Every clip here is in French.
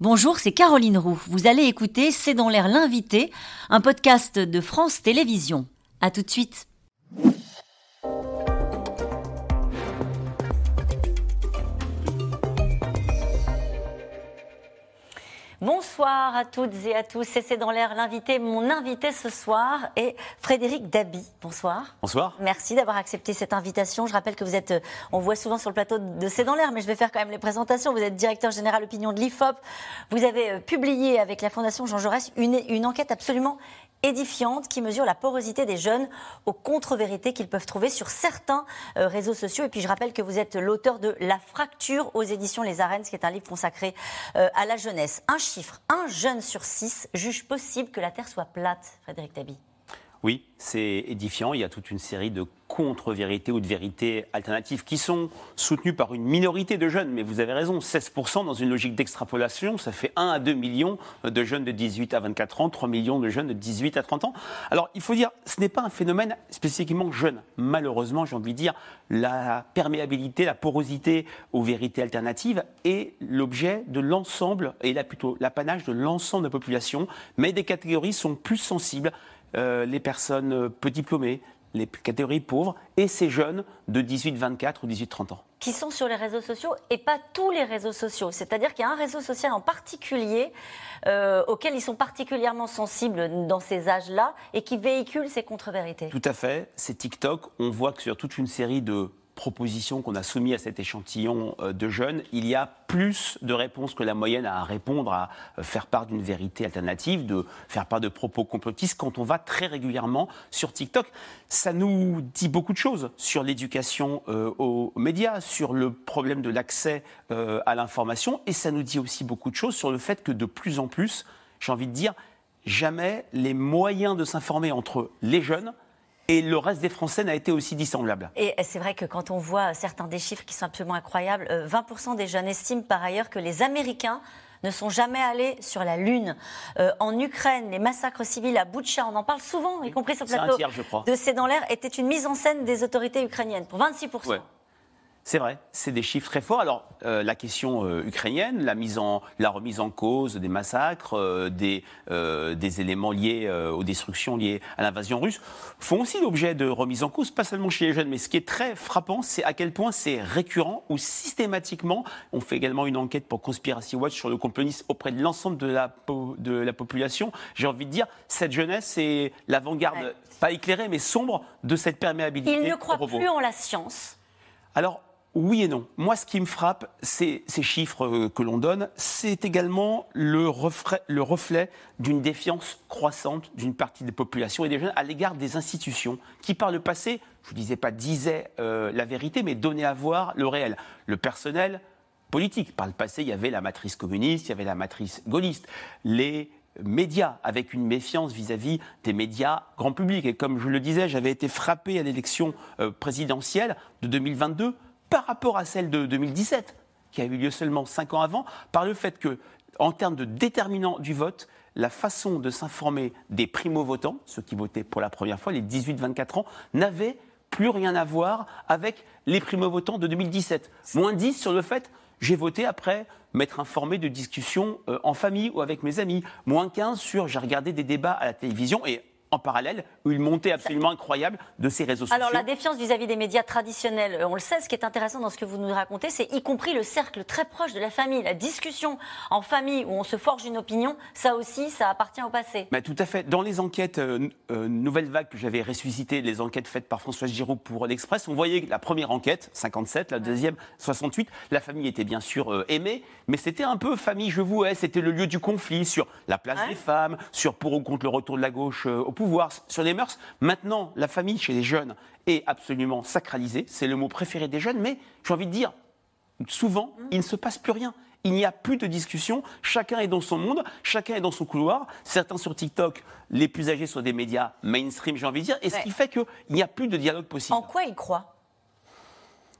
Bonjour, c'est Caroline Roux. Vous allez écouter C'est dans l'air l'invité, un podcast de France Télévisions. À tout de suite. Bonsoir à toutes et à tous. C'est dans l'air l'invité. Mon invité ce soir est Frédéric Dabi. Bonsoir. Bonsoir. Merci d'avoir accepté cette invitation. Je rappelle que vous êtes, on voit souvent sur le plateau de C'est dans l'air, mais je vais faire quand même les présentations. Vous êtes directeur général opinion de l'IFOP. Vous avez euh, publié avec la Fondation Jean Jaurès une, une enquête absolument édifiante qui mesure la porosité des jeunes aux contre-vérités qu'ils peuvent trouver sur certains euh, réseaux sociaux. Et puis je rappelle que vous êtes l'auteur de La fracture aux éditions Les Arènes, qui est un livre consacré euh, à la jeunesse. Un chiffre, un jeune sur six juge possible que la Terre soit plate, Frédéric Tabi. Oui, c'est édifiant. Il y a toute une série de contre-vérités ou de vérités alternatives qui sont soutenues par une minorité de jeunes. Mais vous avez raison, 16% dans une logique d'extrapolation, ça fait 1 à 2 millions de jeunes de 18 à 24 ans, 3 millions de jeunes de 18 à 30 ans. Alors il faut dire, ce n'est pas un phénomène spécifiquement jeune. Malheureusement, j'ai envie de dire, la perméabilité, la porosité aux vérités alternatives est l'objet de l'ensemble, et là plutôt l'apanage de l'ensemble de la population. Mais des catégories sont plus sensibles euh, les personnes euh, peu diplômées, les catégories pauvres et ces jeunes de 18, 24 ou 18, 30 ans. Qui sont sur les réseaux sociaux et pas tous les réseaux sociaux. C'est-à-dire qu'il y a un réseau social en particulier euh, auquel ils sont particulièrement sensibles dans ces âges-là et qui véhicule ces contre-vérités. Tout à fait. C'est TikTok. On voit que sur toute une série de propositions qu'on a soumises à cet échantillon euh, de jeunes, il y a plus de réponses que la moyenne à répondre, à euh, faire part d'une vérité alternative, de faire part de propos complotistes quand on va très régulièrement sur TikTok. Ça nous dit beaucoup de choses sur l'éducation euh, aux médias, sur le problème de l'accès à l'information, et ça nous dit aussi beaucoup de choses sur le fait que de plus en plus, j'ai envie de dire, jamais les moyens de s'informer entre les jeunes et le reste des Français n'a été aussi dissemblable. Et c'est vrai que quand on voit certains des chiffres qui sont absolument incroyables, 20% euh, des jeunes estiment par ailleurs que les Américains ne sont jamais allés sur la Lune. Euh, en Ukraine, les massacres civils à Boutcha, on en parle souvent, y compris sur le plateau de C'est dans l'air, était une mise en scène des autorités ukrainiennes pour 26%. C'est vrai, c'est des chiffres très forts. Alors, euh, la question euh, ukrainienne, la, mise en, la remise en cause des massacres, euh, des, des, éléments liés aux destructions liées à l'invasion russe, font aussi l'objet de remise en cause, pas seulement chez les jeunes, mais ce qui est très frappant, c'est à quel point c'est récurrent ou systématiquement, on fait également une enquête pour Conspiracy Watch sur le complotisme auprès de l'ensemble de la, de la population. J'ai envie de dire, cette jeunesse, c'est l'avant-garde, pas éclairée, mais sombre de cette perméabilité. Ils ne croient plus en la science. Alors, oui et non. Moi, ce qui me frappe, c'est ces chiffres euh, que l'on donne. C'est également le reflet, d'une défiance croissante d'une partie des populations et des jeunes à l'égard des institutions qui, par le passé, je ne disais pas disaient euh, la vérité, mais donnaient à voir le réel. Le personnel politique. Par le passé, il y avait la matrice communiste, il y avait la matrice gaulliste. Les médias, avec une méfiance vis-à-vis des médias grand public. Et comme je le disais, j'avais été frappé à l'élection euh, présidentielle de 2022 par rapport à celle de 2017, qui a eu lieu seulement cinq ans avant, par le fait que, en termes de déterminant du vote, la façon de s'informer des primo-votants, ceux qui votaient pour la première fois, les 18-24 ans, n'avait plus rien à voir avec les primo-votants de 2017. Moins 10 sur le fait, j'ai voté après m'être informé de discussions euh, en famille ou avec mes amis. Moins 15 sur j'ai regardé des débats à la télévision et en parallèle une montée absolument incroyable de ces réseaux sociaux. Alors la défiance vis-à-vis des médias traditionnels, euh, on le sait, ce qui est intéressant dans ce que vous nous racontez, c'est y compris le cercle très proche de la famille, la discussion en famille où on se forge une opinion, ça aussi, ça appartient au passé. Mais tout à fait. Dans les enquêtes euh, euh, Nouvelle Vague que j'avais ressuscité, les enquêtes faites par François Giraud pour l'Express, on voyait la première enquête, 57, la deuxième, 68, la famille était bien sûr aimée, mais c'était un peu famille, je vous hais, c'était le lieu du conflit sur la place des femmes, sur pour ou contre le retour de la gauche au pouvoir pouvoir, sur les mœurs. Maintenant, la famille chez les jeunes est absolument sacralisée. C'est le mot préféré des jeunes, mais j'ai envie de dire, souvent, il ne se passe plus rien. Il n'y a plus de discussion, chacun est dans son monde, chacun est dans son couloir. Certains sur TikTok, les plus âgés sont des médias mainstream, j'ai envie de dire, et ce qui fait qu'il n'y a plus de dialogue possible. En quoi ils croient?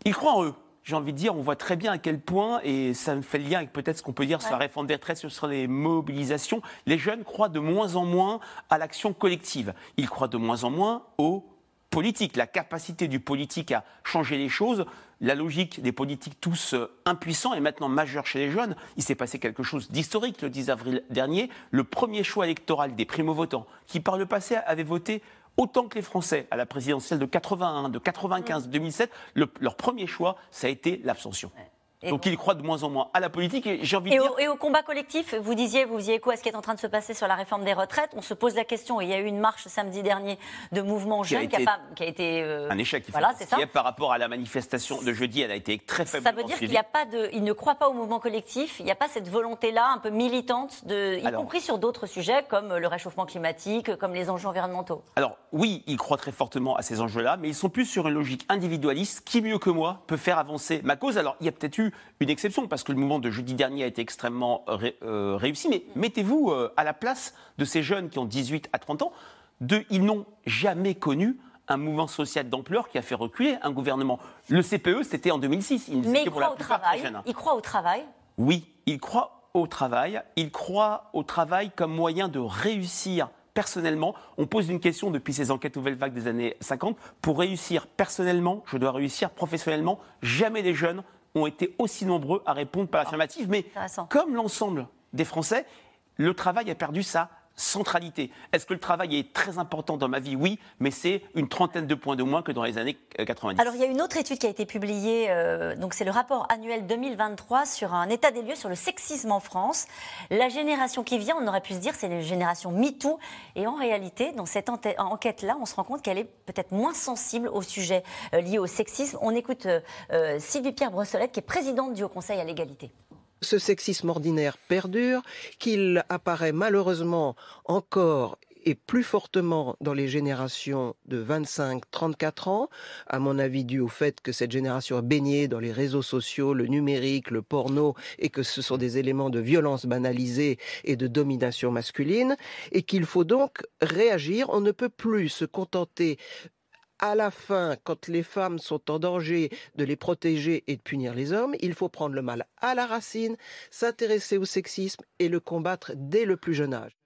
Ils croient en eux j'ai envie de dire, on voit très bien à quel point, et ça me fait le lien avec peut-être ce qu'on peut dire sur la réforme des retraites, sur les mobilisations, les jeunes croient de moins en moins à l'action collective. Ils croient de moins en moins au politique, la capacité du politique à changer les choses, la logique des politiques tous euh, impuissants est maintenant majeure chez les jeunes. Il s'est passé quelque chose d'historique le 10 avril dernier. Le premier choix électoral des primo-votants, qui par le passé avaient voté autant que les Français à la présidentielle de 81, de 95, de 2007, leur premier choix, ça a été l'abstention. Donc il croit de moins en moins à la politique et j'ai envie de dire... Au, et au combat collectif, vous disiez, vous faisiez quoi à ce qui est en train de se passer sur la réforme des retraites? On se pose la question, il y a eu une marche samedi dernier de mouvement jeune qui, a, été... Euh, un échec, il voilà, c'est ça. Par rapport à la manifestation de jeudi, elle a été très faible. Ça veut dire qu'il n'y a pas de... Il ne croit pas au mouvement collectif, il n'y a pas cette volonté-là un peu militante, de, y compris sur d'autres sujets comme le réchauffement climatique, comme les enjeux environnementaux. Alors oui, il croit très fortement à ces enjeux-là, mais ils sont plus sur une logique individualiste. Qui mieux que moi peut faire avancer ma cause? Alors il y a peut-être eu une exception parce que le mouvement de jeudi dernier a été extrêmement euh, réussi. Mais mettez-vous euh, à la place de ces jeunes qui ont 18 à 30 ans. De, ils n'ont jamais connu un mouvement social d'ampleur qui a fait reculer un gouvernement. Le CPE, c'était en 2006. Il Mais il croit au travail. Il croit au travail. Oui, il croit au travail. Il croit au travail comme moyen de réussir personnellement. On pose une question depuis ces enquêtes nouvelles vagues des années 50. Pour réussir personnellement, je dois réussir professionnellement. Jamais les jeunes ont été aussi nombreux à répondre par l'affirmative. Mais comme l'ensemble des Français, le travail a perdu sa centralité. Est-ce que le travail est très important dans ma vie? Oui, mais c'est une trentaine de points de moins que dans les années 90. Euh, Alors il y a une autre étude qui a été publiée, euh, donc c'est le rapport annuel 2023 sur un état des lieux sur le sexisme en France. La génération qui vient, on aurait pu se dire, c'est la génération MeToo. Et en réalité, dans cette enquête-là, on se rend compte qu'elle est peut-être moins sensible au sujet euh, lié au sexisme. On écoute Sylvie Pierre Brossolette, qui est présidente du Haut Conseil à l'égalité ce sexisme ordinaire perdure, qu'il apparaît malheureusement encore et plus fortement dans les générations de 25-34 ans, à mon avis dû au fait que cette génération est baignée dans les réseaux sociaux, le numérique, le porno, et que ce sont des éléments de violence banalisée et de domination masculine, et qu'il faut donc réagir. On ne peut plus se contenter à la fin, quand les femmes sont en danger, de les protéger et de punir les hommes. Il faut prendre le mal à la racine, s'intéresser au sexisme et le combattre dès le plus jeune âge.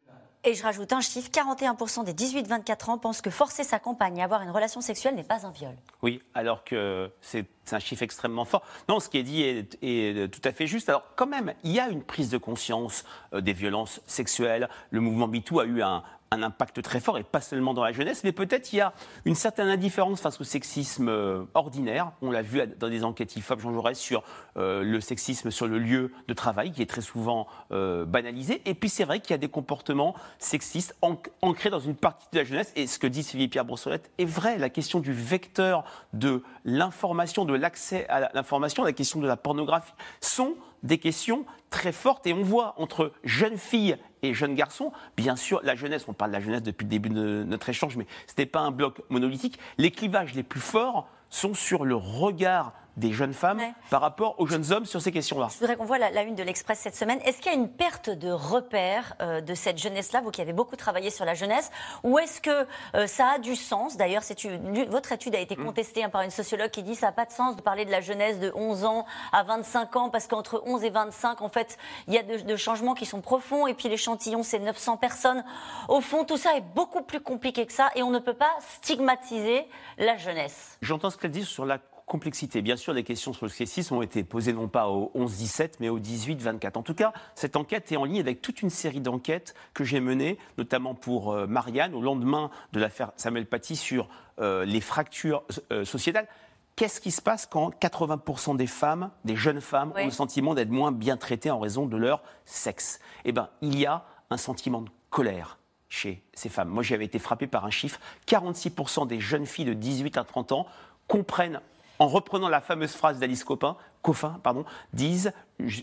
Et je rajoute un chiffre, 41% des 18-24 ans pensent que forcer sa compagne à avoir une relation sexuelle n'est pas un viol. Oui, alors que c'est un chiffre extrêmement fort. Non, ce qui est dit est, tout à fait juste. Alors quand même, il y a une prise de conscience euh, des violences sexuelles. Le mouvement MeToo a eu un, un impact très fort, et pas seulement dans la jeunesse, mais peut-être il y a une certaine indifférence face au sexisme euh, ordinaire. On l'a vu dans des enquêtes IFOP, Jean Jaurès, sur euh, le sexisme sur le lieu de travail, qui est très souvent euh, banalisé. Et puis c'est vrai qu'il y a des comportements sexistes ancrés dans une partie de la jeunesse. Et ce que dit Sylvie Pierre Brossolette est vrai. La question du vecteur de l'information, de l'accès à l'information, la question de la pornographie sont des questions très fortes et on voit entre jeunes filles et jeunes garçons, bien sûr, la jeunesse, on parle de la jeunesse depuis le début de notre échange, mais ce n'était pas un bloc monolithique. Les clivages les plus forts sont sur le regard des jeunes femmes par rapport aux jeunes hommes sur ces questions-là. Je voudrais qu'on voit la, une de l'Express cette semaine. Est-ce qu'il y a une perte de repère euh, de cette jeunesse-là, vous qui avez beaucoup travaillé sur la jeunesse, ou est-ce que euh, ça a du sens? D'ailleurs, votre étude a été mm. contestée hein, par une sociologue qui dit que ça n'a pas de sens de parler de la jeunesse de 11 ans à 25 ans, parce qu'entre 11 et 25, en fait, il y a de, de changements qui sont profonds, et puis l'échantillon, c'est 900 personnes. Au fond, tout ça est beaucoup plus compliqué que ça, et on ne peut pas stigmatiser la jeunesse. J'entends ce qu'elle dit sur la complexité. Bien sûr, les questions sur le sexisme ont été posées non pas au 11-17, mais au 18-24. En tout cas, cette enquête est en ligne avec toute une série d'enquêtes que j'ai menées, notamment pour euh, Marianne, au lendemain de l'affaire Samuel Paty sur euh, les fractures euh, sociétales. Qu'est-ce qui se passe quand 80% des femmes, des jeunes femmes, ont le sentiment d'être moins bien traitées en raison de leur sexe? Eh bien, il y a un sentiment de colère chez ces femmes. Moi, j'avais été frappé par un chiffre 46% des jeunes filles de 18 à 30 ans comprennent en reprenant la fameuse phrase d'Alice Coffin, pardon, disent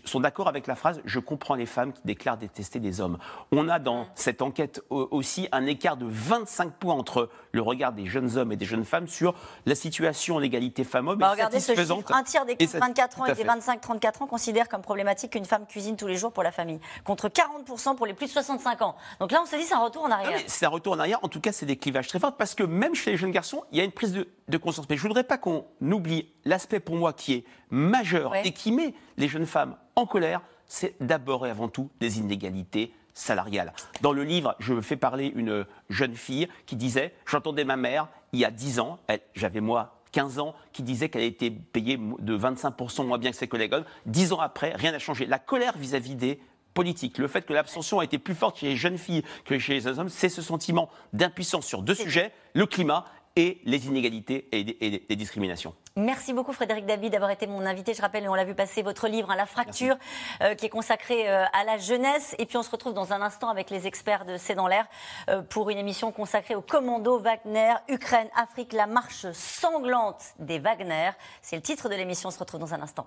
sont d'accord avec la phrase Je comprends les femmes qui déclarent détester des hommes. On a dans cette enquête aussi un écart de 25 points entre le regard des jeunes hommes et des jeunes femmes sur la situation d'égalité femmes-hommes. Bah, regardez ce chiffre un tiers des 24 ans et des 25-34 ans considèrent comme problématique qu'une femme cuisine tous les jours pour la famille, contre 40% pour les plus de 65 ans. Donc là, on se dit c'est un retour en arrière. C'est un retour en arrière. En tout cas, c'est des clivages très forts parce que même chez les jeunes garçons, il y a une prise de, de conscience. Mais je ne voudrais pas qu'on oublie l'aspect pour moi qui est majeur et qui met les jeunes femmes en colère, c'est d'abord et avant tout des inégalités salariale. Dans le livre, je fais parler une jeune fille qui disait J'entendais ma mère il y a 10 ans, j'avais moi 15 ans, qui disait qu'elle était payée de 25% moins bien que ses collègues. 10 ans après, rien n'a changé. La colère vis-à-vis des politiques, le fait que l'abstention a été plus forte chez les jeunes filles que chez les hommes, c'est ce sentiment d'impuissance sur deux sujets, le climat et les inégalités et les, discriminations. Merci beaucoup Frédéric David d'avoir été mon invité. Je rappelle, on l'a vu passer votre livre, hein, La fracture, euh, qui est consacré euh, à la jeunesse. Et puis on se retrouve dans un instant avec les experts de C'est dans l'air euh, pour une émission consacrée au commando Wagner, Ukraine, Afrique, la marche sanglante des Wagner. C'est le titre de l'émission. On se retrouve dans un instant.